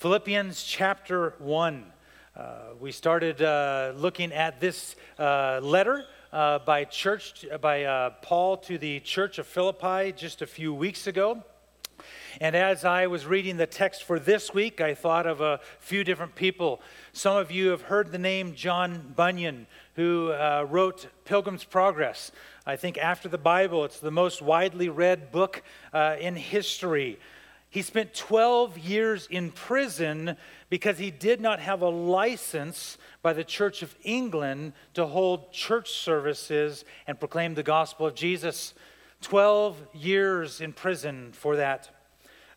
Philippians chapter 1. Uh, we started uh, looking at this uh, letter uh, by church by uh, Paul to the church of Philippi just a few weeks ago. And as I was reading the text for this week, I thought of a few different people. Some of you have heard the name John Bunyan, who uh, wrote Pilgrim's Progress. I think after the Bible, it's the most widely read book in history. He spent 12 years in prison because he did not have a license by the Church of England to hold church services and proclaim the gospel of Jesus. 12 years in prison for that.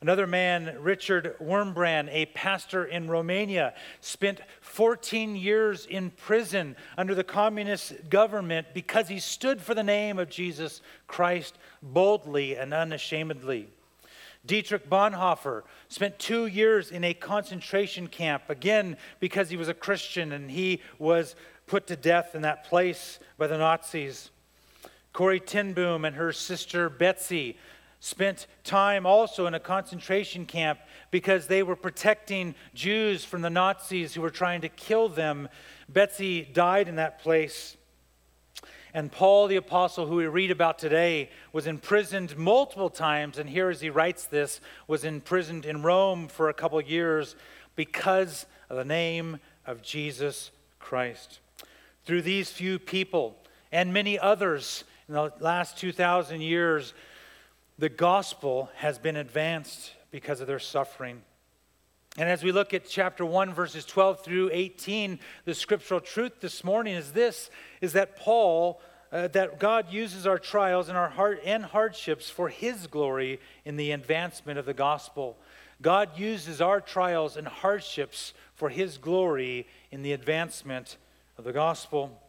Another man, Richard Wurmbrand, a pastor in Romania, spent 14 years in prison under the communist government because he stood for the name of Jesus Christ boldly and unashamedly. Dietrich Bonhoeffer spent two years in a concentration camp, again, because he was a Christian and he was put to death in that place by the Nazis. Corrie ten Boom and her sister Betsy spent time also in a concentration camp because they were protecting Jews from the Nazis who were trying to kill them. Betsy died in that place. And Paul the Apostle, who we read about today, was imprisoned multiple times. And here, as he writes this, was imprisoned in Rome for a couple years because of the name of Jesus Christ. Through these few people and many others in the last 2,000 years, the gospel has been advanced because of their suffering. And as we look at chapter 1 verses 12 through 18, the scriptural truth this morning is this is that Paul uh, that God uses our trials and our heart and hardships for his glory in the advancement of the gospel. God uses our trials and hardships for his glory in the advancement of the gospel.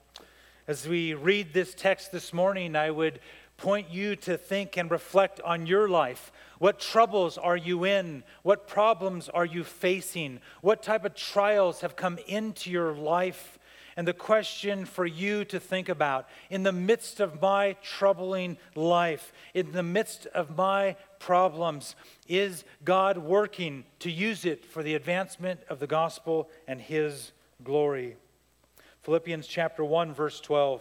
As we read this text this morning, I would point you to think and reflect on your life. What troubles are you in? What problems are you facing? What type of trials have come into your life? And the question for you to think about in the midst of my troubling life, in the midst of my problems, is God working to use it for the advancement of the gospel and His glory? Philippians chapter 1, verse 12.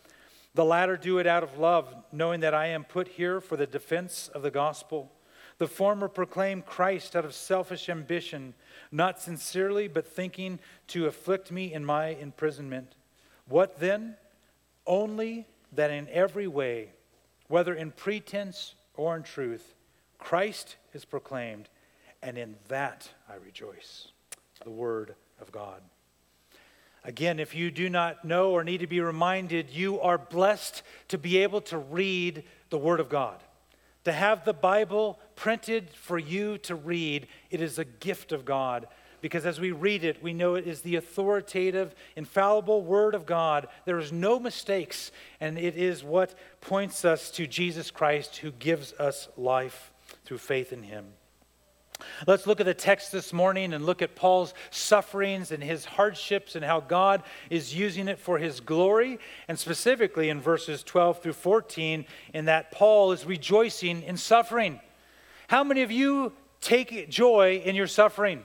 The latter do it out of love, knowing that I am put here for the defense of the gospel. The former proclaim Christ out of selfish ambition, not sincerely, but thinking to afflict me in my imprisonment. What then? Only that in every way, whether in pretense or in truth, Christ is proclaimed, and in that I rejoice. The Word of God. Again, if you do not know or need to be reminded, you are blessed to be able to read the Word of God. To have the Bible printed for you to read, it is a gift of God. Because as we read it, we know it is the authoritative, infallible Word of God. There is no mistakes, and it is what points us to Jesus Christ who gives us life through faith in Him. Let's look at the text this morning and look at Paul's sufferings and his hardships and how God is using it for his glory. And specifically in verses 12 through 14, in that Paul is rejoicing in suffering. How many of you take joy in your suffering?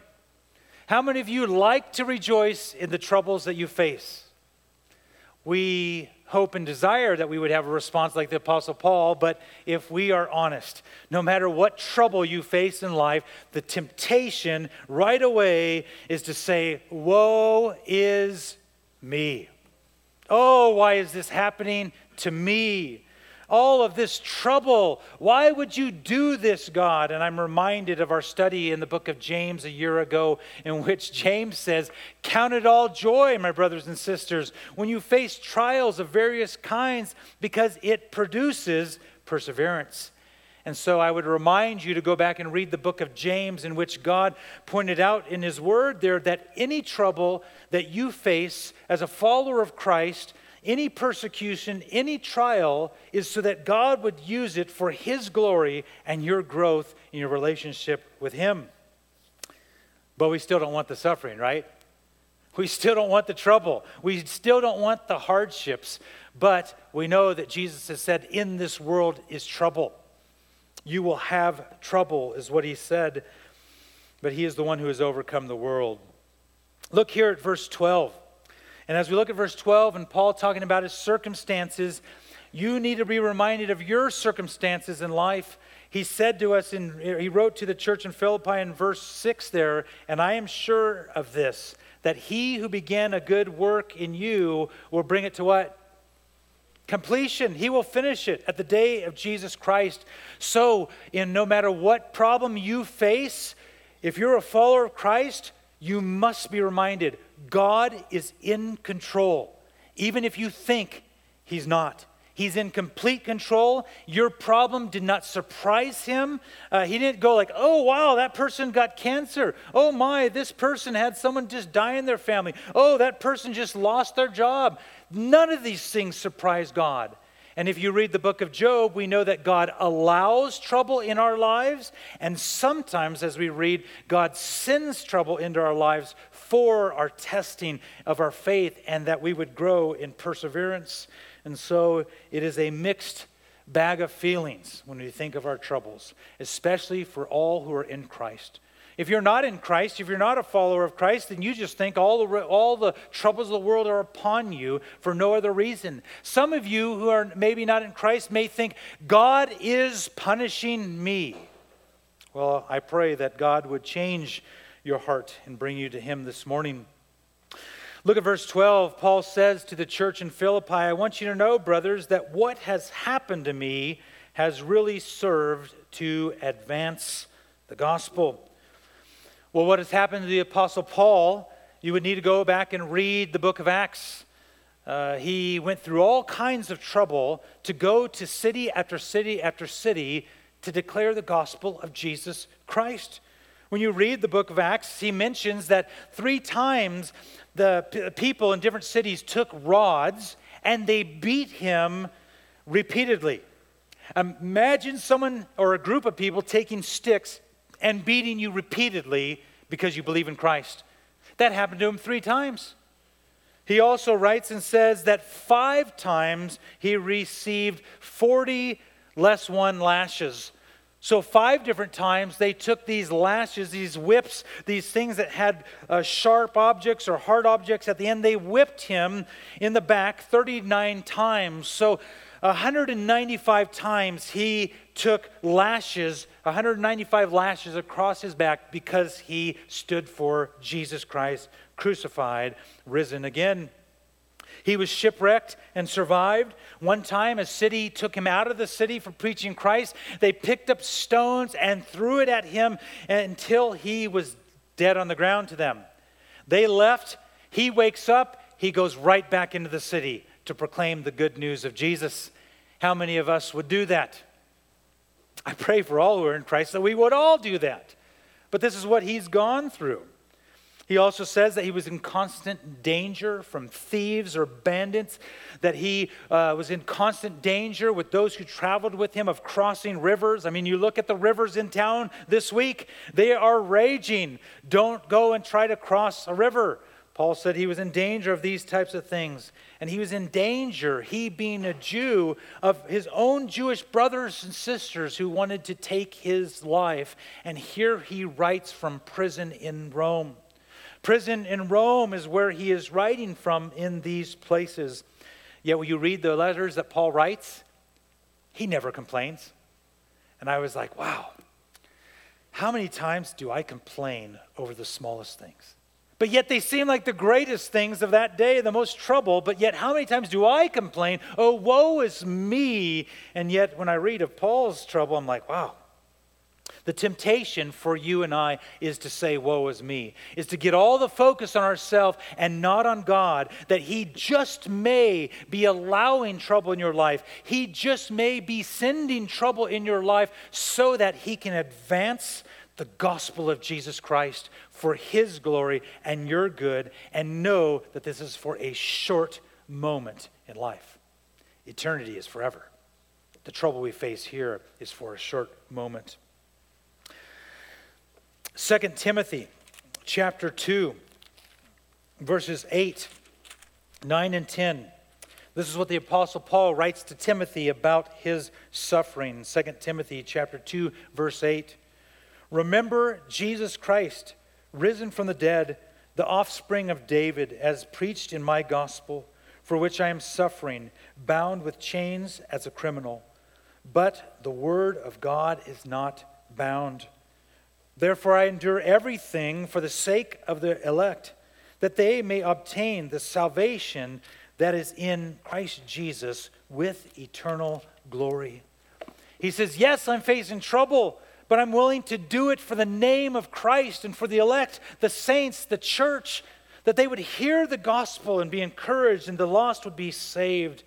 How many of you like to rejoice in the troubles that you face? We hope and desire that we would have a response like the Apostle Paul, but if we are honest, no matter what trouble you face in life, the temptation right away is to say, Woe is me. Oh, why is this happening to me? All of this trouble. Why would you do this, God? And I'm reminded of our study in the book of James a year ago, in which James says, Count it all joy, my brothers and sisters, when you face trials of various kinds, because it produces perseverance. And so I would remind you to go back and read the book of James, in which God pointed out in his word there that any trouble that you face as a follower of Christ, any persecution, any trial, is so that God would use it for his glory and your growth in your relationship with him. But we still don't want the suffering, right? We still don't want the trouble. We still don't want the hardships. But we know that Jesus has said, In this world is trouble. You will have trouble, is what he said, but he is the one who has overcome the world. Look here at verse 12. And as we look at verse 12 and Paul talking about his circumstances, you need to be reminded of your circumstances in life. He said to us, in, he wrote to the church in Philippi in verse 6 there, and I am sure of this, that he who began a good work in you will bring it to what? completion. He will finish it at the day of Jesus Christ. So, in no matter what problem you face, if you're a follower of Christ, you must be reminded God is in control, even if you think He's not. He's in complete control. Your problem did not surprise him. Uh, he didn't go like, oh, wow, that person got cancer. Oh, my, this person had someone just die in their family. Oh, that person just lost their job. None of these things surprise God. And if you read the book of Job, we know that God allows trouble in our lives. And sometimes, as we read, God sends trouble into our lives for our testing of our faith and that we would grow in perseverance. And so it is a mixed bag of feelings when we think of our troubles, especially for all who are in Christ. If you're not in Christ, if you're not a follower of Christ, then you just think all the, all the troubles of the world are upon you for no other reason. Some of you who are maybe not in Christ may think, God is punishing me. Well, I pray that God would change your heart and bring you to Him this morning. Look at verse 12. Paul says to the church in Philippi, I want you to know, brothers, that what has happened to me has really served to advance the gospel. Well, what has happened to the Apostle Paul? You would need to go back and read the book of Acts. Uh, he went through all kinds of trouble to go to city after city after city to declare the gospel of Jesus Christ. When you read the book of Acts, he mentions that three times the p- people in different cities took rods and they beat him repeatedly. Imagine someone or a group of people taking sticks and beating you repeatedly because you believe in Christ. That happened to him three times. He also writes and says that five times he received 40 less one lashes so, five different times they took these lashes, these whips, these things that had uh, sharp objects or hard objects at the end, they whipped him in the back 39 times. So, 195 times he took lashes, 195 lashes across his back because he stood for Jesus Christ, crucified, risen again. He was shipwrecked and survived. One time, a city took him out of the city for preaching Christ. They picked up stones and threw it at him until he was dead on the ground to them. They left. He wakes up. He goes right back into the city to proclaim the good news of Jesus. How many of us would do that? I pray for all who are in Christ that we would all do that. But this is what he's gone through. He also says that he was in constant danger from thieves or bandits, that he uh, was in constant danger with those who traveled with him of crossing rivers. I mean, you look at the rivers in town this week, they are raging. Don't go and try to cross a river. Paul said he was in danger of these types of things. And he was in danger, he being a Jew, of his own Jewish brothers and sisters who wanted to take his life. And here he writes from prison in Rome. Prison in Rome is where he is writing from in these places. Yet when you read the letters that Paul writes, he never complains. And I was like, wow, how many times do I complain over the smallest things? But yet they seem like the greatest things of that day, the most trouble. But yet, how many times do I complain, oh, woe is me? And yet, when I read of Paul's trouble, I'm like, wow, The temptation for you and I is to say, Woe is me, is to get all the focus on ourselves and not on God, that He just may be allowing trouble in your life. He just may be sending trouble in your life so that He can advance the gospel of Jesus Christ for His glory and your good, and know that this is for a short moment in life. Eternity is forever. The trouble we face here is for a short moment. 2 Timothy chapter 2, verses 8, 9, and 10. This is what the Apostle Paul writes to Timothy about his suffering. 2 Timothy chapter 2, verse 8. Remember Jesus Christ, risen from the dead, the offspring of David, as preached in my gospel, for which I am suffering, bound with chains as a criminal. But the word of God is not bound. Therefore, I endure everything for the sake of the elect, that they may obtain the salvation that is in Christ Jesus with eternal glory. He says, Yes, I'm facing trouble, but I'm willing to do it for the name of Christ and for the elect, the saints, the church, that they would hear the gospel and be encouraged, and the lost would be saved.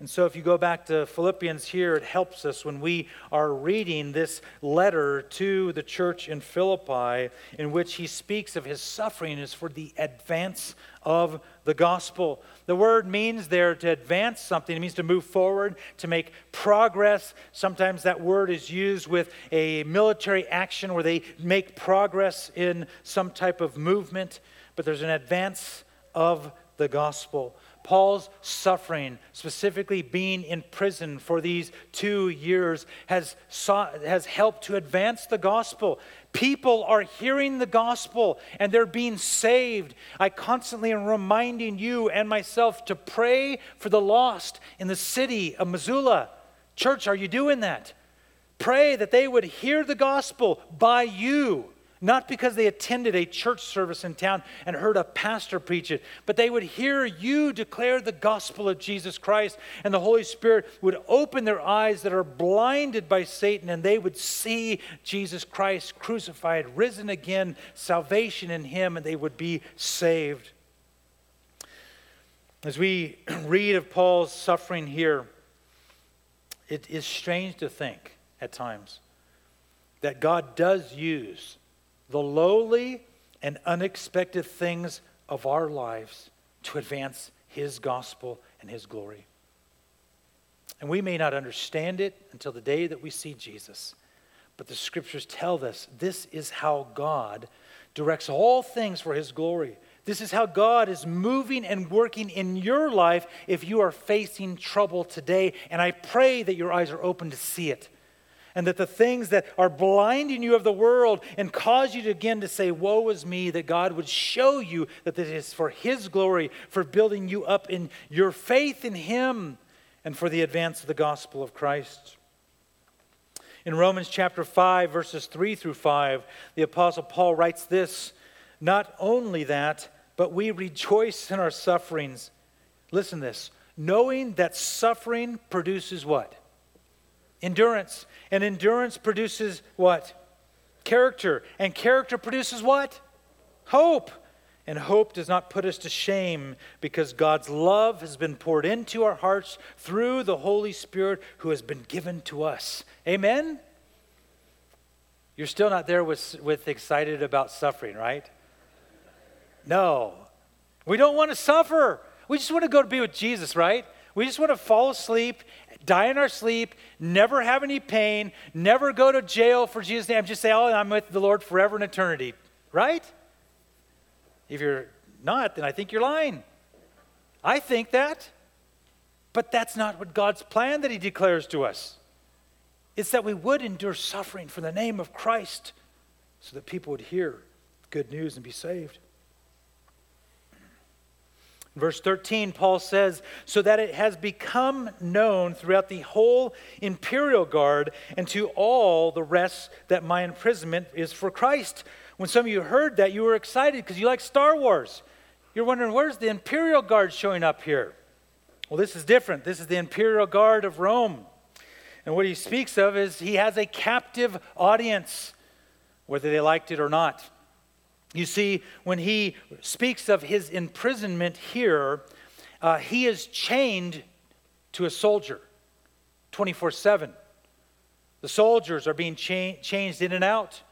And so, if you go back to Philippians here, it helps us when we are reading this letter to the church in Philippi, in which he speaks of his suffering is for the advance of the gospel. The word means there to advance something, it means to move forward, to make progress. Sometimes that word is used with a military action where they make progress in some type of movement, but there's an advance of the gospel. Paul's suffering, specifically being in prison for these two years, has, sought, has helped to advance the gospel. People are hearing the gospel and they're being saved. I constantly am reminding you and myself to pray for the lost in the city of Missoula. Church, are you doing that? Pray that they would hear the gospel by you not because they attended a church service in town and heard a pastor preach it, but they would hear you declare the gospel of Jesus Christ, and the Holy Spirit would open their eyes that are blinded by Satan, and they would see Jesus Christ crucified, risen again, salvation in Him, and they would be saved. As we read of Paul's suffering here, it is strange to think at times that God does use the lowly and unexpected things of our lives to advance His gospel and His glory. And we may not understand it until the day that we see Jesus, but the scriptures tell us this is how God directs all things for His glory. This is how God is moving and working in your life if you are facing trouble today. And I pray that your eyes are open to see it and that the things that are blinding you of the world and cause you to again to say, Woe is me, that God would show you that this is for His glory, for building you up in your faith in Him, and for the advance of the gospel of Christ. In Romans chapter 5, verses 3 through 5, the Apostle Paul writes this Not only that, but we rejoice in our sufferings. Listen to this knowing that suffering produces what? Endurance. And endurance produces what? Character. And character produces what? Hope. And hope does not put us to shame because God's love has been poured into our hearts through the Holy Spirit who has been given to us. Amen? You're still not there with, with excited about suffering, right? No. We don't want to suffer. We just want to go to be with Jesus, right? We just want to fall asleep die in our sleep, never have any pain, never go to jail for Jesus' name, just say, Oh, I'm with the Lord forever and eternity, right? If you're not, then I think you're lying. I think that. But that's not what God's plan that He declares to us. It's that we would endure suffering for the name of Christ so that people would hear good news and be saved. Verse 13, Paul says, so that it has become known throughout the whole imperial guard and to all the rest that my imprisonment is for Christ. When some of you heard that, you were excited because you like Star Wars. You're wondering, where's the imperial guard showing up here? Well, this is different. This is the imperial guard of Rome. And what he speaks of is he has a captive audience, whether they liked it or not. You see, when he speaks of his imprisonment here, uh, he is chained to a soldier 24 7. The soldiers are being cha- changed in and out.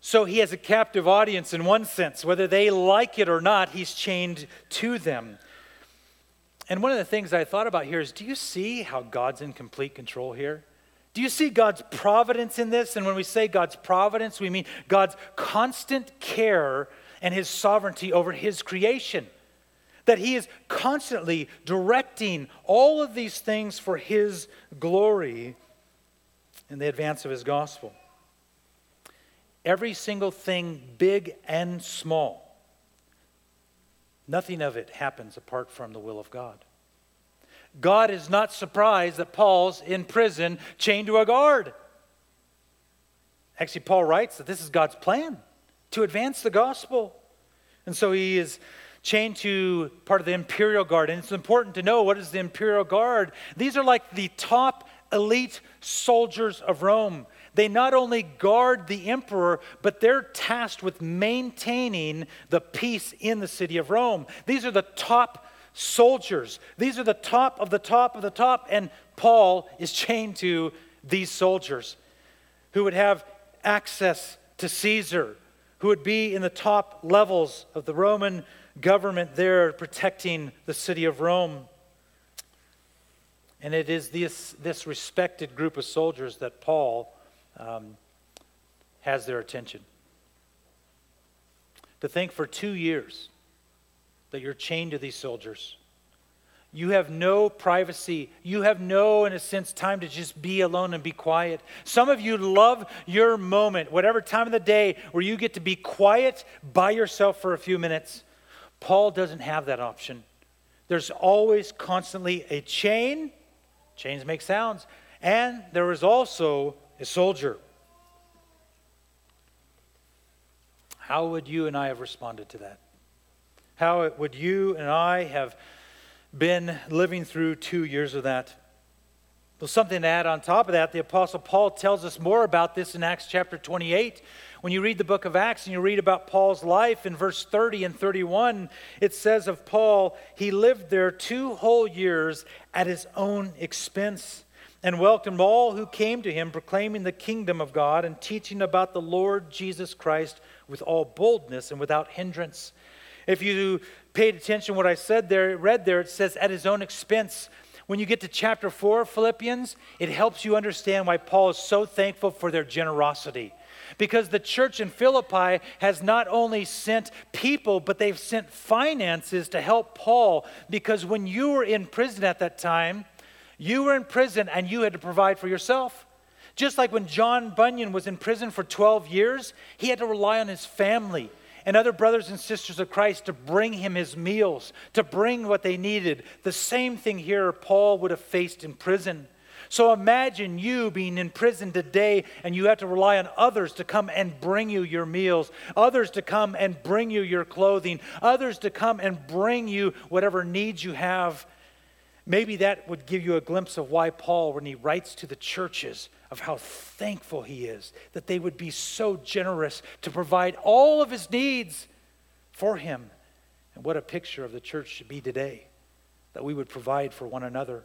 So he has a captive audience in one sense. Whether they like it or not, he's chained to them. And one of the things I thought about here is do you see how God's in complete control here? Do you see God's providence in this? And when we say God's providence, we mean God's constant care and his sovereignty over his creation. That he is constantly directing all of these things for his glory in the advance of his gospel. Every single thing, big and small, nothing of it happens apart from the will of God. God is not surprised that Paul's in prison chained to a guard. Actually, Paul writes that this is God's plan to advance the gospel. And so he is chained to part of the imperial guard. And it's important to know what is the imperial guard. These are like the top elite soldiers of Rome. They not only guard the emperor, but they're tasked with maintaining the peace in the city of Rome. These are the top soldiers. These are the top of the top of the top. And Paul is chained to these soldiers who would have access to Caesar, who would be in the top levels of the Roman government there protecting the city of Rome. And it is this, this respected group of soldiers that Paul um, has their attention. To think for two years that you're chained to these soldiers. You have no privacy. You have no, in a sense, time to just be alone and be quiet. Some of you love your moment, whatever time of the day, where you get to be quiet by yourself for a few minutes. Paul doesn't have that option. There's always constantly a chain, chains make sounds, and there is also a soldier. How would you and I have responded to that? How it, would you and I have been living through two years of that? Well, something to add on top of that, the Apostle Paul tells us more about this in Acts chapter 28. When you read the book of Acts and you read about Paul's life in verse 30 and 31, it says of Paul, he lived there two whole years at his own expense and welcomed all who came to him, proclaiming the kingdom of God and teaching about the Lord Jesus Christ with all boldness and without hindrance if you paid attention what I said there, read there, it says at his own expense. When you get to chapter 4 of Philippians, it helps you understand why Paul is so thankful for their generosity. Because the church in Philippi has not only sent people, but they've sent finances to help Paul. Because when you were in prison at that time, you were in prison and you had to provide for yourself. Just like when John Bunyan was in prison for 12 years, he had to rely on his family and other brothers and sisters of Christ to bring him his meals, to bring what they needed. The same thing here Paul would have faced in prison. So imagine you being in prison today and you have to rely on others to come and bring you your meals, others to come and bring you your clothing, others to come and bring you whatever needs you have. Maybe that would give you a glimpse of why Paul, when he writes to the churches, of how thankful he is that they would be so generous to provide all of his needs for him. And what a picture of the church should be today that we would provide for one another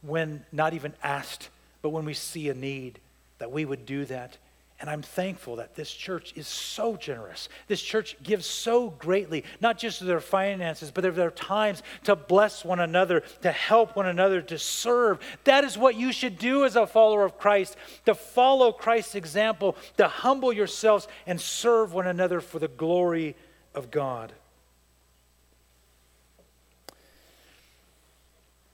when not even asked, but when we see a need, that we would do that and I'm thankful that this church is so generous. This church gives so greatly, not just their finances, but of their times to bless one another, to help one another, to serve. That is what you should do as a follower of Christ, to follow Christ's example, to humble yourselves and serve one another for the glory of God.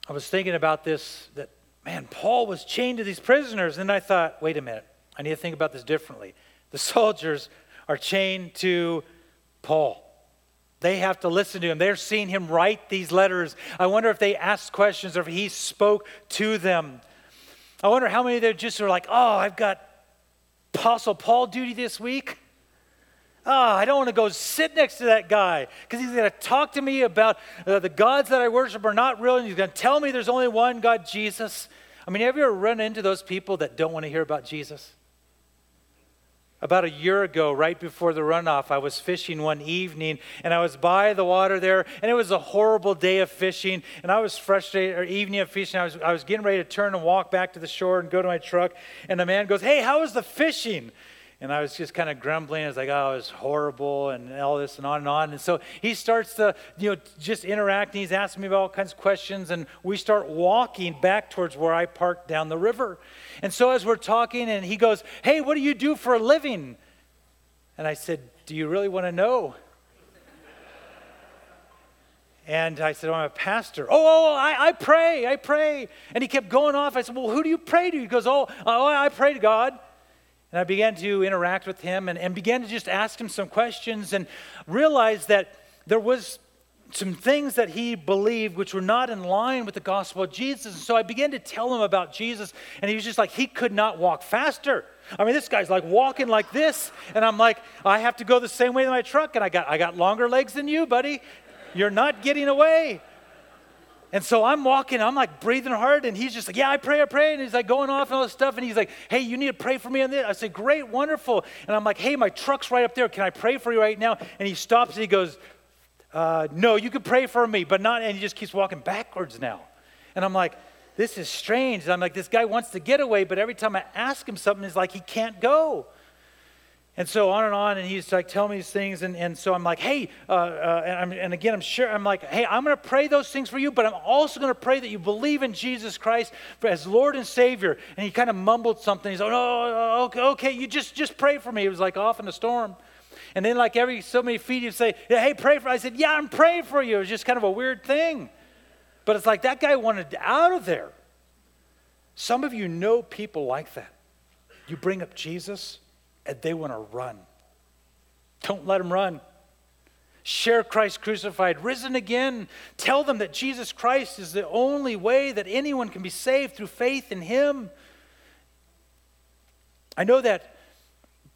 I was thinking about this that, man, Paul was chained to these prisoners, and I thought, wait a minute. I need to think about this differently. The soldiers are chained to Paul. They have to listen to him. They're seeing him write these letters. I wonder if they asked questions or if he spoke to them. I wonder how many of them just are like, oh, I've got Apostle Paul duty this week. Oh, I don't want to go sit next to that guy because he's going to talk to me about uh, the gods that I worship are not real, and he's going to tell me there's only one God, Jesus. I mean, have you ever run into those people that don't want to hear about Jesus? About a year ago, right before the runoff, I was fishing one evening and I was by the water there, and it was a horrible day of fishing. And I was frustrated, or evening of fishing. I was, I was getting ready to turn and walk back to the shore and go to my truck. And the man goes, Hey, how was the fishing? And I was just kind of grumbling. I was like, oh, it was horrible and all this and on and on. And so he starts to, you know, just interacting. He's asking me about all kinds of questions. And we start walking back towards where I parked down the river. And so as we're talking, and he goes, hey, what do you do for a living? And I said, do you really want to know? And I said, oh, I'm a pastor. Oh, oh, oh, I, I pray, I pray. And he kept going off. I said, well, who do you pray to? He goes, oh, oh I pray to God. And I began to interact with him and, and began to just ask him some questions and realized that there was some things that he believed which were not in line with the gospel of Jesus. And so I began to tell him about Jesus, and he was just like, he could not walk faster. I mean, this guy's like walking like this, and I'm like, I have to go the same way in my truck, and I got I got longer legs than you, buddy. You're not getting away. And so I'm walking, I'm like breathing hard, and he's just like, Yeah, I pray, I pray. And he's like going off and all this stuff. And he's like, Hey, you need to pray for me on this. I said, Great, wonderful. And I'm like, Hey, my truck's right up there. Can I pray for you right now? And he stops and he goes, uh, No, you can pray for me, but not. And he just keeps walking backwards now. And I'm like, This is strange. And I'm like, This guy wants to get away, but every time I ask him something, it's like he can't go. And so on and on, and he's like telling me these things, and, and so I'm like, hey, uh, uh, and, and, again, I'm sure, I'm like, hey, I'm going to pray those things for you, but I'm also going to pray that you believe in Jesus Christ as Lord and Savior. And he kind of mumbled something. He's like, oh, okay, okay, you just, just pray for me. It was like off in the storm. And then like every so many feet, he'd say, hey, pray for, I said, yeah, I'm praying for you. It was just kind of a weird thing. But it's like that guy wanted out of there. Some of you know people like that. You bring up Jesus, and they want to run. Don't let them run. Share Christ crucified, risen again. Tell them that Jesus Christ is the only way that anyone can be saved through faith in Him. I know that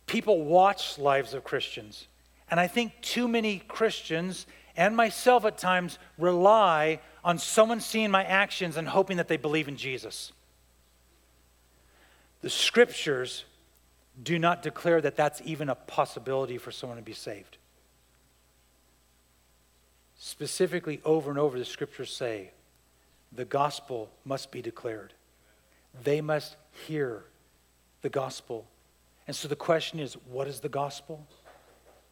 people watch lives of Christians, and I think too many Christians and myself at times rely on someone seeing my actions and hoping that they believe in Jesus. The scriptures do not declare that that's even a possibility for someone to be saved. Specifically, over and over, the scriptures say the gospel must be declared. They must hear the gospel. And so the question is what is the gospel?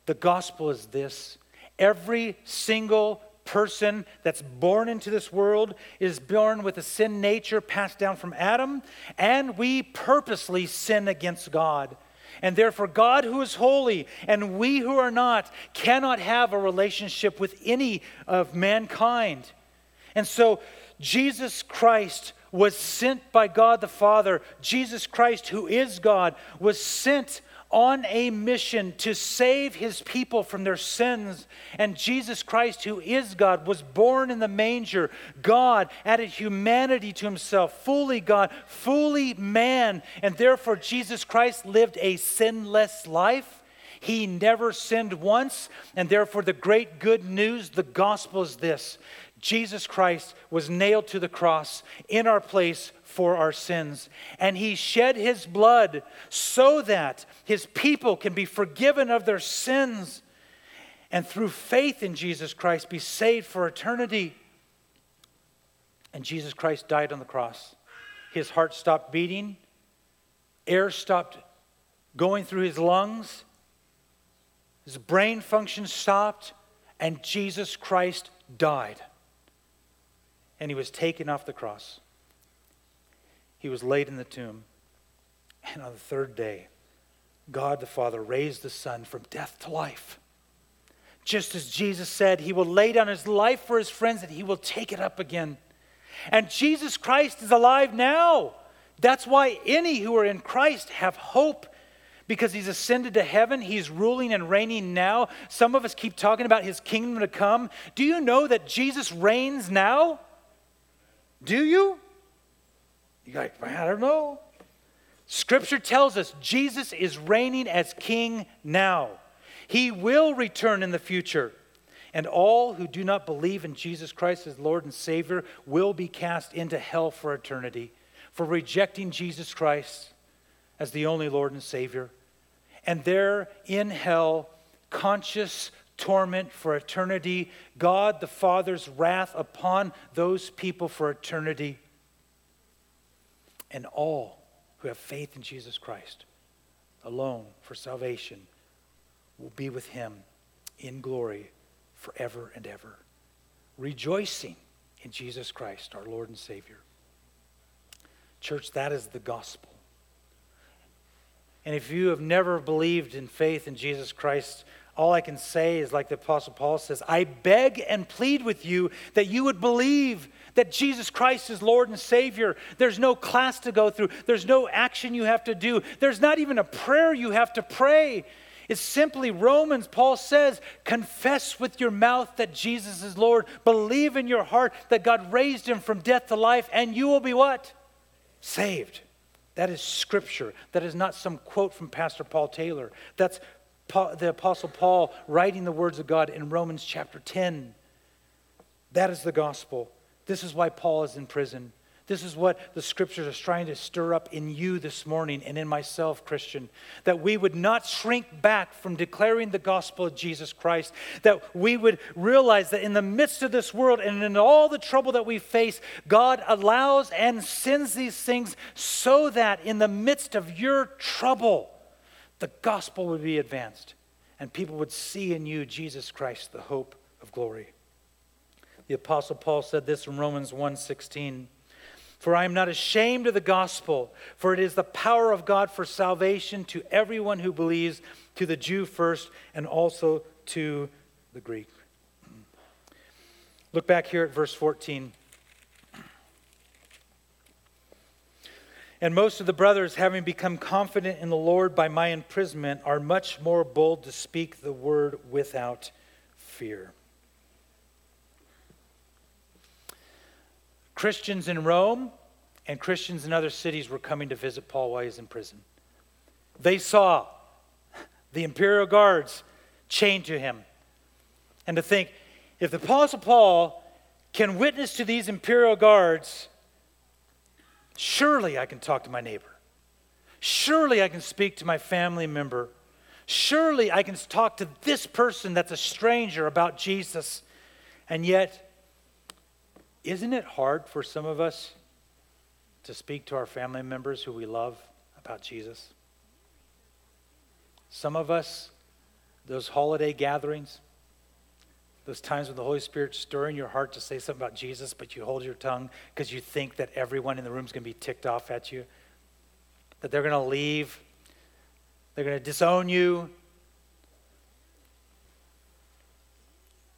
The gospel is this every single person that's born into this world is born with a sin nature passed down from Adam, and we purposely sin against God. And therefore, God, who is holy, and we who are not, cannot have a relationship with any of mankind. And so, Jesus Christ was sent by God the Father. Jesus Christ, who is God, was sent on a mission to save his people from their sins. And Jesus Christ, who is God, was born in the manger. God added humanity to himself, fully God, fully man. And therefore, Jesus Christ lived a sinless life. He never sinned once. And therefore, the great good news, the gospel is this Jesus Christ was nailed to the cross in our place for our sins. And he shed his blood so that his people can be forgiven of their sins and through faith in Jesus Christ be saved for eternity. And Jesus Christ died on the cross. His heart stopped beating, air stopped going through his lungs, his brain function stopped, and Jesus Christ died. And he was taken off the cross he was laid in the tomb. And on the third day, God the Father raised the Son from death to life. Just as Jesus said, He will lay down His life for His friends and He will take it up again. And Jesus Christ is alive now. That's why any who are in Christ have hope because He's ascended to heaven. He's ruling and reigning now. Some of us keep talking about His kingdom to come. Do you know that Jesus reigns now? Do you? You're like, I don't know. Scripture tells us Jesus is reigning as king now. He will return in the future. And all who do not believe in Jesus Christ as Lord and Savior will be cast into hell for eternity. for rejecting Jesus Christ as the only Lord and Savior. And there in hell, conscious torment for eternity, God the Father's wrath upon those people for eternity. And all who have faith in Jesus Christ alone for salvation will be with him in glory forever and ever, rejoicing in Jesus Christ, our Lord and Savior. Church, that is the gospel. And if you have never believed in faith in Jesus Christ, all I can say is like the Apostle Paul says I beg and plead with you that you would believe that Jesus Christ is Lord and Savior. There's no class to go through, there's no action you have to do, there's not even a prayer you have to pray. It's simply Romans, Paul says, confess with your mouth that Jesus is Lord, believe in your heart that God raised him from death to life, and you will be what? Saved. That is scripture. That is not some quote from Pastor Paul Taylor. That's the Apostle Paul writing the words of God in Romans chapter 10. That is the gospel. This is why Paul is in prison. This is what the scriptures are trying to stir up in you this morning and in myself, Christian, that we would not shrink back from declaring the gospel of Jesus Christ, that we would realize that in the midst of this world and in all the trouble that we face, God allows and sends these things so that in the midst of your trouble, the gospel would be advanced and people would see in you Jesus Christ, the hope of glory. The apostle Paul said this in Romans 1:16. For I am not ashamed of the gospel, for it is the power of God for salvation to everyone who believes, to the Jew first, and also to the Greek. Look back here at verse 14. And most of the brothers, having become confident in the Lord by my imprisonment, are much more bold to speak the word without fear. Christians in Rome and Christians in other cities were coming to visit Paul while he he's in prison. They saw the imperial guards chained to him. And to think, if the Apostle Paul can witness to these imperial guards, surely I can talk to my neighbor. Surely I can speak to my family member. Surely I can talk to this person that's a stranger about Jesus. And yet, isn't it hard for some of us to speak to our family members who we love about Jesus? Some of us, those holiday gatherings, those times when the Holy Spirit's stirring your heart to say something about Jesus, but you hold your tongue because you think that everyone in the room is going to be ticked off at you, that they're going to leave, they're going to disown you.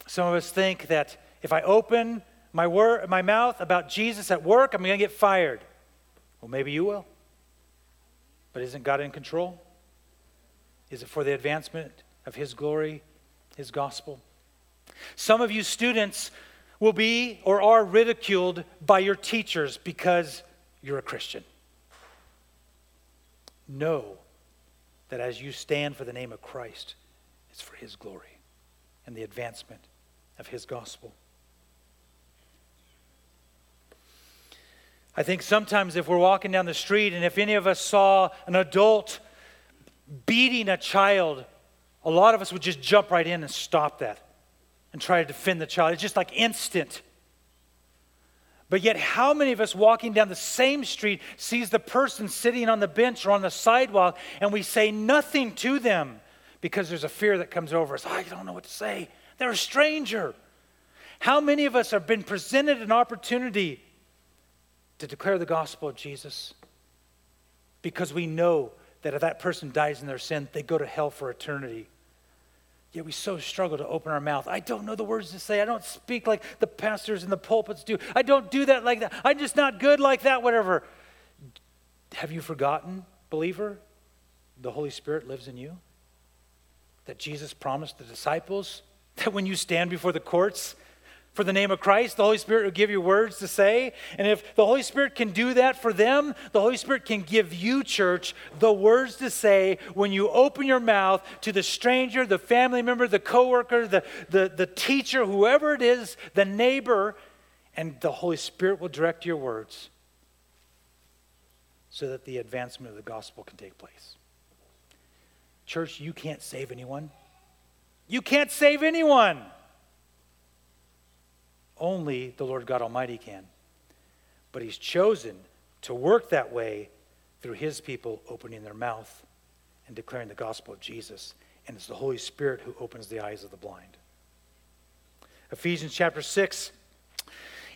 Some of us think that if I open my, my mouth about Jesus at work, I'm going to get fired. Well, maybe you will. But isn't God in control? Is it for the advancement of His glory, His gospel? Some of you students will be or are ridiculed by your teachers because you're a Christian. Know that as you stand for the name of Christ, it's for His glory and the advancement of His gospel. I think sometimes if we're walking down the street and if any of us saw an adult beating a child, a lot of us would just jump right in and stop that and try to defend the child. It's just like instant. But yet, how many of us walking down the same street sees the person sitting on the bench or on the sidewalk and we say nothing to them because there's a fear that comes over us? Ah, I don't know what to say. They're a stranger. How many of us have been presented an opportunity to declare the gospel of Jesus because we know that if that person dies in their sin, they go to hell for eternity. Yet we so struggle to open our mouth. I don't know the words to say. I don't speak like the pastors in the pulpits do. I don't do that like that. I'm just not good like that, whatever. Have you forgotten, believer? The Holy Spirit lives in you? That Jesus promised the disciples that when you stand before the courts, for the name of Christ, the Holy Spirit will give you words to say. And if the Holy Spirit can do that for them, the Holy Spirit can give you, church, the words to say when you open your mouth to the stranger, the family member, the coworker, the, the, the teacher, whoever it is, the neighbor, and the Holy Spirit will direct your words. so that the advancement of the gospel can take place. Church, you can't save anyone. You can't save anyone. Only the Lord God Almighty can. But He's chosen to work that way through His people opening their mouth and declaring the gospel of Jesus. And it's the Holy Spirit who opens the eyes of the blind. Ephesians chapter 6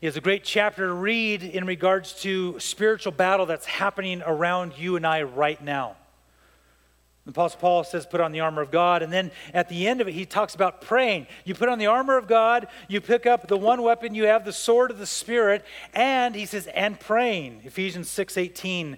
is a great chapter to read in regards to spiritual battle that's happening around you and I right now. The Apostle Paul says, put on the armor of God. And then at the end of it, he talks about praying. You put on the armor of God, you pick up the one weapon you have, the sword of the Spirit, and he says, and praying. Ephesians 6 18,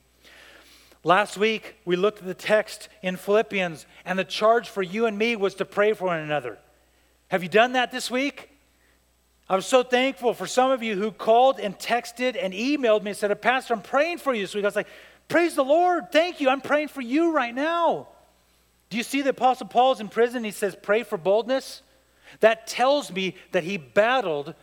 Last week, we looked at the text in Philippians, and the charge for you and me was to pray for one another. Have you done that this week? I was so thankful for some of you who called and texted and emailed me and said, Pastor, I'm praying for you this week. I was like, Praise the Lord. Thank you. I'm praying for you right now. Do you see the Apostle Paul's in prison? He says, Pray for boldness. That tells me that he battled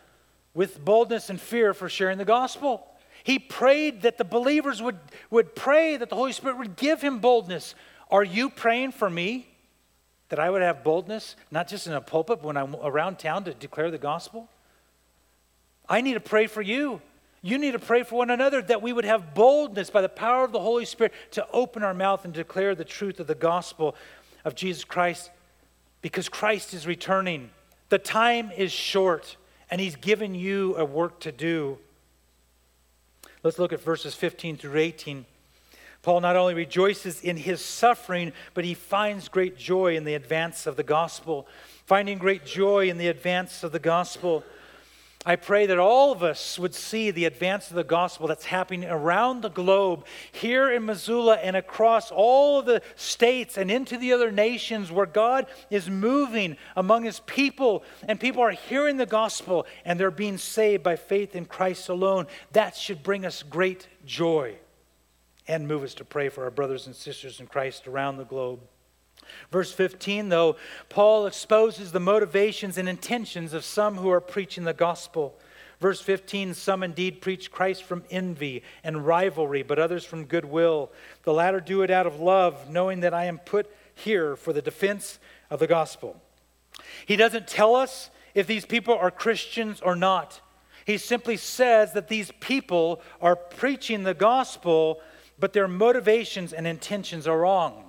with boldness and fear for sharing the gospel. He prayed that the believers would, would pray that the Holy Spirit would give him boldness. Are you praying for me that I would have boldness, not just in a pulpit, but when I'm around town to declare the gospel? I need to pray for you. You need to pray for one another that we would have boldness by the power of the Holy Spirit to open our mouth and declare the truth of the gospel of Jesus Christ because Christ is returning. The time is short and He's given you a work to do. Let's look at verses 15 through 18. Paul not only rejoices in his suffering, but he finds great joy in the advance of the gospel. Finding great joy in the advance of the gospel. I pray that all of us would see the advance of the gospel that's happening around the globe, here in Missoula and across all of the states and into the other nations where God is moving among his people and people are hearing the gospel and they're being saved by faith in Christ alone. That should bring us great joy and move us to pray for our brothers and sisters in Christ around the globe. Verse 15, though, Paul exposes the motivations and intentions of some who are preaching the gospel. Verse 15, some indeed preach Christ from envy and rivalry, but others from goodwill. The latter do it out of love, knowing that I am put here for the defense of the gospel. He doesn't tell us if these people are Christians or not. He simply says that these people are preaching the gospel, but their motivations and intentions are wrong.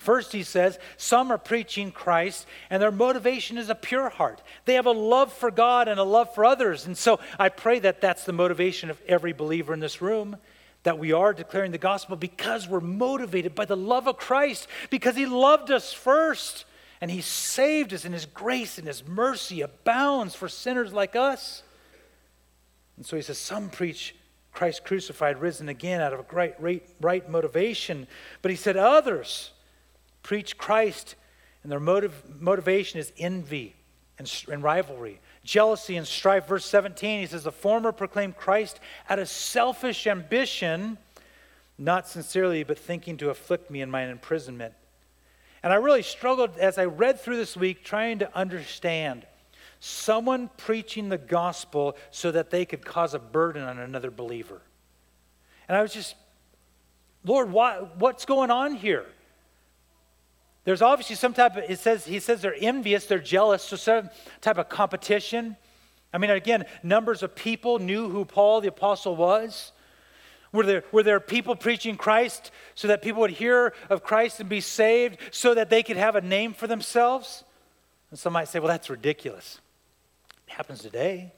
First, he says, some are preaching Christ and their motivation is a pure heart. They have a love for God and a love for others. And so I pray that that's the motivation of every believer in this room, that we are declaring the gospel because we're motivated by the love of Christ, because he loved us first and he saved us, and his grace and his mercy abounds for sinners like us. And so he says, some preach Christ crucified, risen again out of a great, right, right motivation. But he said, others, preach Christ, and their motive, motivation is envy and, and rivalry, jealousy and strife. Verse 17, he says, The former proclaim Christ out of selfish ambition, not sincerely, but thinking to afflict me in my imprisonment. And I really struggled as I read through this week trying to understand someone preaching the gospel so that they could cause a burden on another believer. And I was just, Lord, why, what's going on here? There's obviously some type of, it says, he says they're envious, they're jealous, so some type of competition. I mean, again, numbers of people knew who Paul the apostle was. Were there, were there people preaching Christ so that people would hear of Christ and be saved so that they could have a name for themselves? And some might say, well, that's ridiculous. It happens today.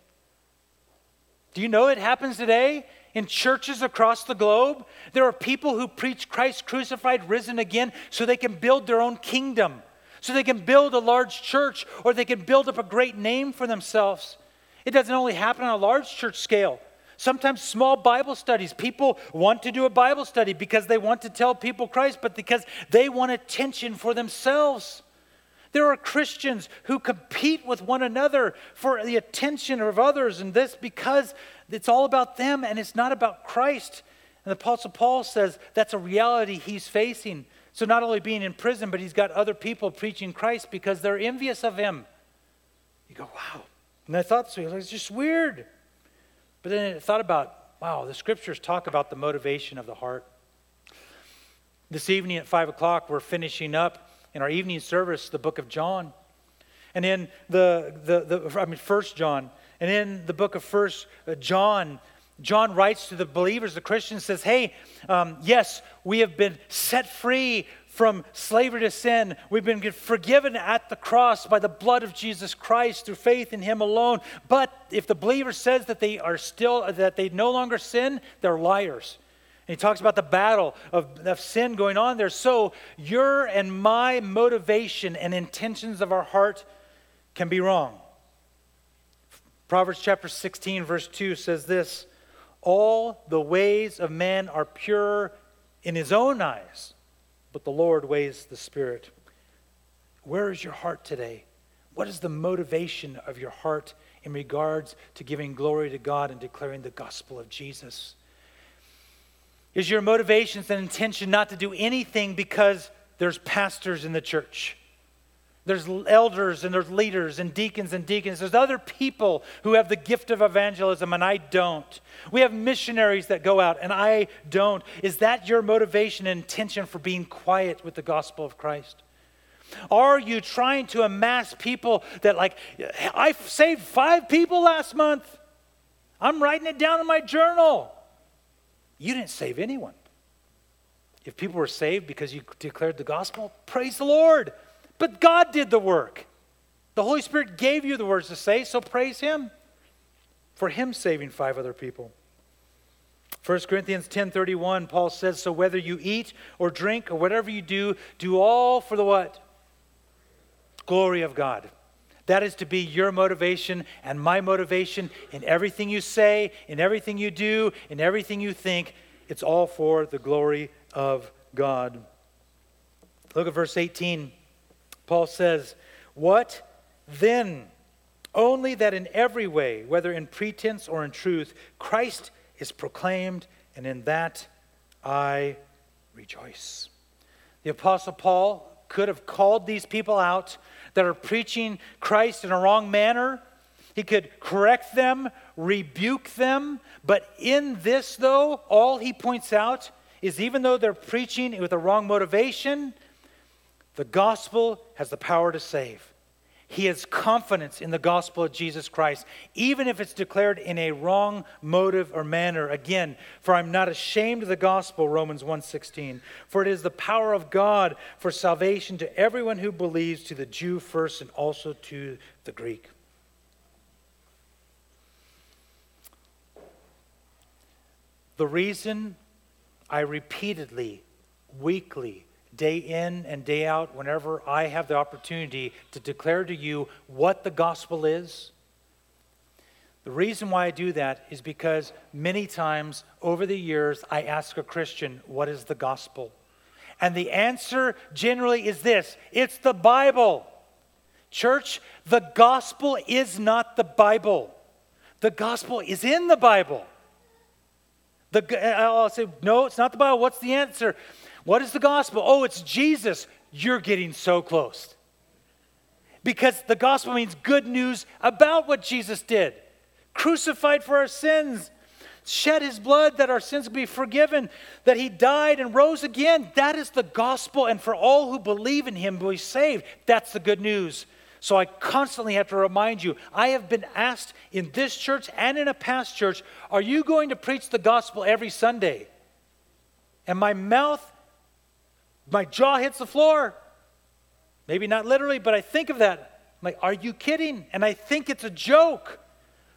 Do you know it happens today? In churches across the globe. There are people who preach Christ crucified, risen again, so they can build their own kingdom, so they can build a large church, or they can build up a great name for themselves. It doesn't only happen on a large church scale. Sometimes small Bible studies. People want to do a Bible study because they want to tell people Christ, but because they want attention for themselves. There are Christians who compete with one another for the attention of others, and this because it's all about them and it's not about Christ. And the Apostle Paul says that's a reality he's facing. So, not only being in prison, but he's got other people preaching Christ because they're envious of him. You go, wow. And I thought, so it's just weird. But then I thought about, wow, the scriptures talk about the motivation of the heart. This evening at 5 o'clock, we're finishing up in our evening service the book of John. And in the, the, the I mean, First John. And in the book of First uh, John, John writes to the believers, the Christians, says, Hey, um, yes, we have been set free from slavery to sin. We've been forgiven at the cross by the blood of Jesus Christ through faith in Him alone. But if the believer says that they are still, that they no longer sin, they're liars. And he talks about the battle of, of sin going on there. So your and my motivation and intentions of our heart can be wrong. Proverbs chapter 16, verse 2 says this All the ways of man are pure in his own eyes but the Lord weighs the spirit. Where is your heart today? What is the motivation of your heart in regards to giving glory to God and declaring the gospel of Jesus? Is your motivations and intention not to do anything because there's pastors in the church? There's elders and there's leaders and deacons and deacons. There's other people who have the gift of evangelism and I don't. We have missionaries that go out and I don't. Is that your motivation and intention for being quiet with the gospel of Christ? Are you trying to amass people that, like, I saved five people last month? I'm writing it down in my journal. You didn't save anyone. If people were saved because you declared the gospel, praise the Lord. But God did the work. The Holy Spirit gave you the words to say, so praise Him for Him saving five other people. 1 Corinthians 10:31 Paul says so whether you eat or drink or whatever you do do all for the what? Glory of God. That is to be your motivation and my motivation in everything you say, in everything you do, in everything you think. It's all for the glory of God. Look at verse 18. Paul says, What then? Only that in every way, whether in pretense or in truth, Christ is proclaimed, and in that I rejoice. The Apostle Paul could have called these people out that are preaching Christ in a wrong manner. He could correct them, rebuke them. But in this, though, all he points out is even though they're preaching with a wrong motivation, the gospel has the power to save. He has confidence in the gospel of Jesus Christ, even if it's declared in a wrong motive or manner. Again, for I'm not ashamed of the gospel, Romans 1:16, for it is the power of God for salvation to everyone who believes, to the Jew first and also to the Greek. The reason I repeatedly, weekly, day in and day out, whenever I have the opportunity to declare to you what the gospel is. The reason why I do that is because many times over the years I ask a Christian, What is the gospel? And the answer generally is this it's the Bible. Church, the gospel is not the Bible, the gospel is in the Bible. The, uh, I'll say, No, it's not the Bible. What's the answer? What is the gospel? Oh, it's Jesus. You're getting so close. Because the gospel means good news about what Jesus did crucified for our sins, shed his blood that our sins be forgiven, that he died and rose again. That is the gospel, and for all who believe in him be saved. That's the good news. So I constantly have to remind you I have been asked in this church and in a past church, are you going to preach the gospel every Sunday? And my mouth my jaw hits the floor. Maybe not literally, but I think of that. I'm like, are you kidding? And I think it's a joke.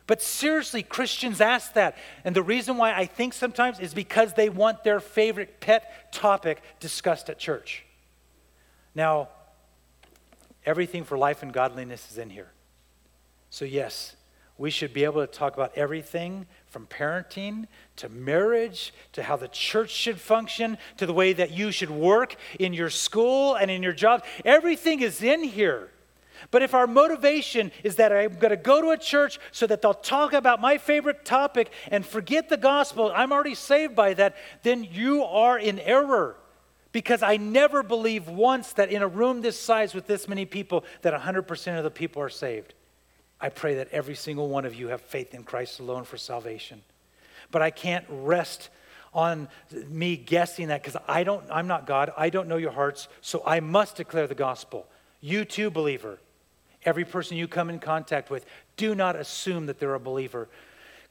But seriously, Christians ask that. And the reason why I think sometimes is because they want their favorite pet topic discussed at church. Now, everything for life and godliness is in here. So, yes, we should be able to talk about everything from parenting to marriage to how the church should function to the way that you should work in your school and in your job. Everything is in here. But if our motivation is that I'm going to go to a church so that they'll talk about my favorite topic and forget the gospel, I'm already saved by that, then you are in error. Because I never believe once that in a room this size with this many people that 100% of the people are saved. I pray that every single one of you have faith in Christ alone for salvation. But I can't rest on me guessing that because I don't I'm not God. I don't know your hearts, so I must declare the gospel. You too, believer. Every person you come in contact with, do not assume that they're a believer.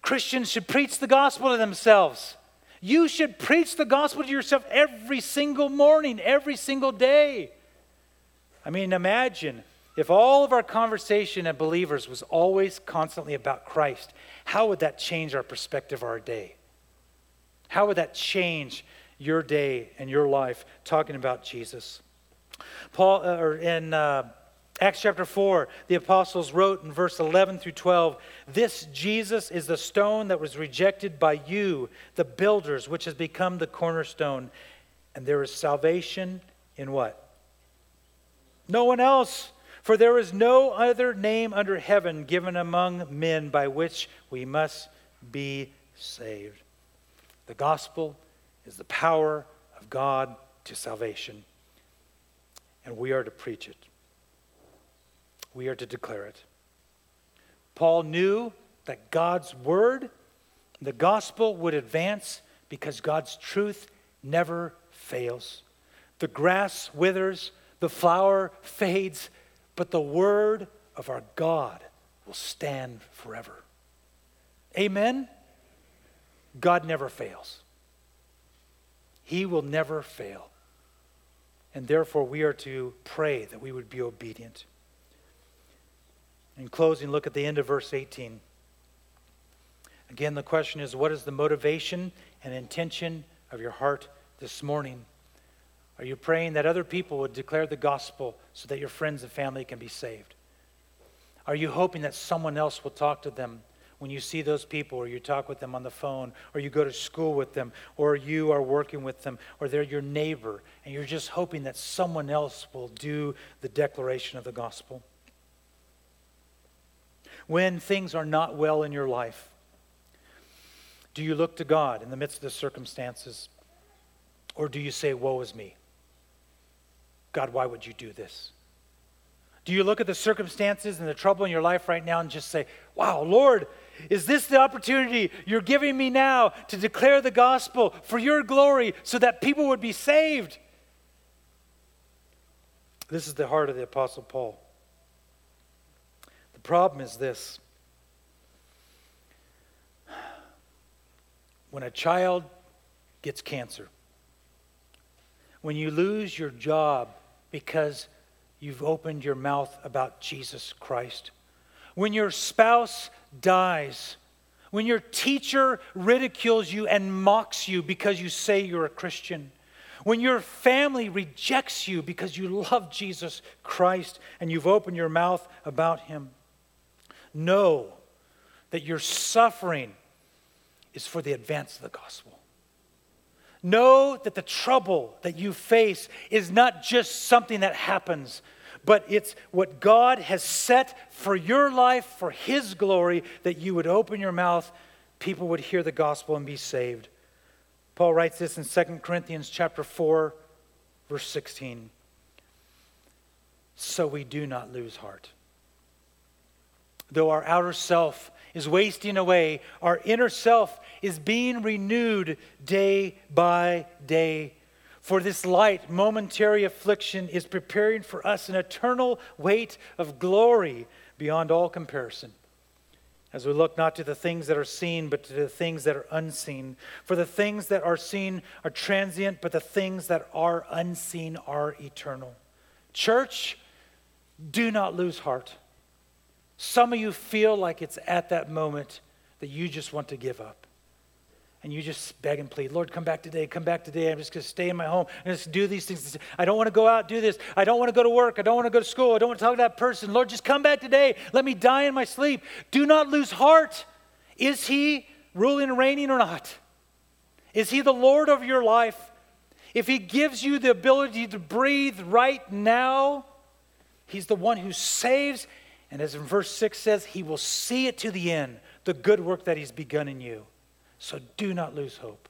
Christians should preach the gospel to themselves. You should preach the gospel to yourself every single morning, every single day. I mean, imagine if all of our conversation as believers was always constantly about Christ, how would that change our perspective our day? How would that change your day and your life talking about Jesus? Paul, uh, or in uh, Acts chapter 4, the apostles wrote in verse 11 through 12 This Jesus is the stone that was rejected by you, the builders, which has become the cornerstone. And there is salvation in what? No one else. For there is no other name under heaven given among men by which we must be saved. The gospel is the power of God to salvation, and we are to preach it we are to declare it. Paul knew that God's word, the gospel, would advance because God's truth never fails. The grass withers, the flower fades, but the word of our God will stand forever. Amen? God never fails. He will never fail. And therefore, we are to pray that we would be obedient. In closing, look at the end of verse 18. Again, the question is what is the motivation and intention of your heart this morning? Are you praying that other people would declare the gospel so that your friends and family can be saved? Are you hoping that someone else will talk to them when you see those people, or you talk with them on the phone, or you go to school with them, or you are working with them, or they're your neighbor, and you're just hoping that someone else will do the declaration of the gospel? when things are not well in your life? Do you look to God in the midst of the circumstances? Or do you say, Woe is me? God, why would you do this? Do you look at the circumstances and the trouble in your life right now and just say, Wow, Lord, is this the opportunity you're giving me now to declare the gospel for your glory so that people would be saved? This is the heart of the Apostle Paul The problem is this when a child gets cancer, when you lose your job because you've opened your mouth about Jesus Christ, when your spouse dies, when your teacher ridicules you and mocks you because you say you're a Christian, when your family rejects you because you love Jesus Christ and you've opened your mouth about him. Know that your suffering is for the advance of the gospel. Know that the trouble that you face is not just something that happens, but it's what God has set for your life, for His glory, that you would open your mouth, people would hear the gospel and be saved. Paul writes this in 2 Corinthians chapter 4, verse 16. So we do not lose heart. Though our outer self is wasting away, our inner self is being renewed day by day. For this light, momentary affliction is preparing for us an eternal weight of glory beyond all comparison. As we look not to the things that are seen, but to the things that are unseen. For the things that are seen are transient, but the things that are unseen are eternal. Church, do not lose heart. Some of you feel like it's at that moment that you just want to give up. And you just beg and plead, Lord, come back today, come back today. I'm just going to stay in my home and just do these things. I don't want to go out, do this. I don't want to go to work. I don't want to go to school. I don't want to talk to that person. Lord, just come back today. Let me die in my sleep. Do not lose heart. Is he ruling and reigning or not? Is He the Lord of your life? If He gives you the ability to breathe right now, He's the one who saves. And as in verse 6 says, He will see it to the end, the good work that He's begun in you. So do not lose hope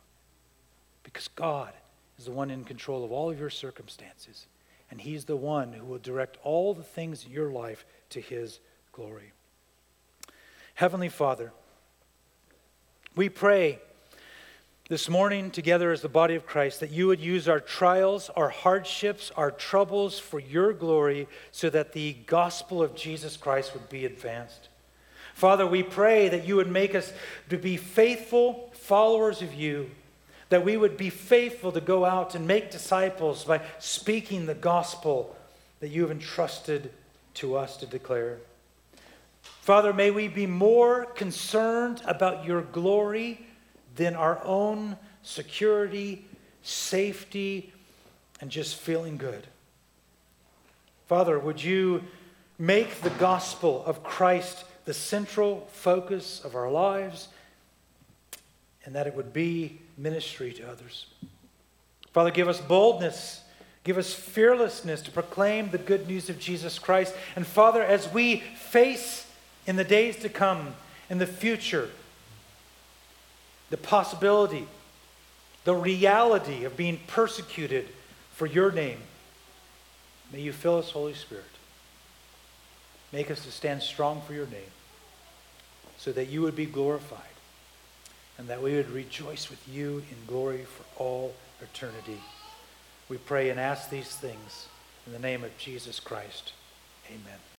because God is the one in control of all of your circumstances. And He's the one who will direct all the things in your life to His glory. Heavenly Father, we pray this morning together as the body of Christ that you would use our trials, our hardships, our troubles for your glory so that the gospel of Jesus Christ would be advanced. Father, we pray that you would make us to be faithful followers of you, that we would be faithful to go out and make disciples by speaking the gospel that you have entrusted to us to declare. Father, may we be more concerned about your glory than our own security, safety, and just feeling good. Father, would you make the gospel of Christ the central focus of our lives and that it would be ministry to others? Father, give us boldness. Give us fearlessness to proclaim the good news of Jesus Christ. And Father, as we face in the days to come, in the future, the possibility, the reality of being persecuted for your name. May you fill us, Holy Spirit. Make us to stand strong for your name so that you would be glorified and that we would rejoice with you in glory for all eternity. We pray and ask these things in the name of Jesus Christ. Amen.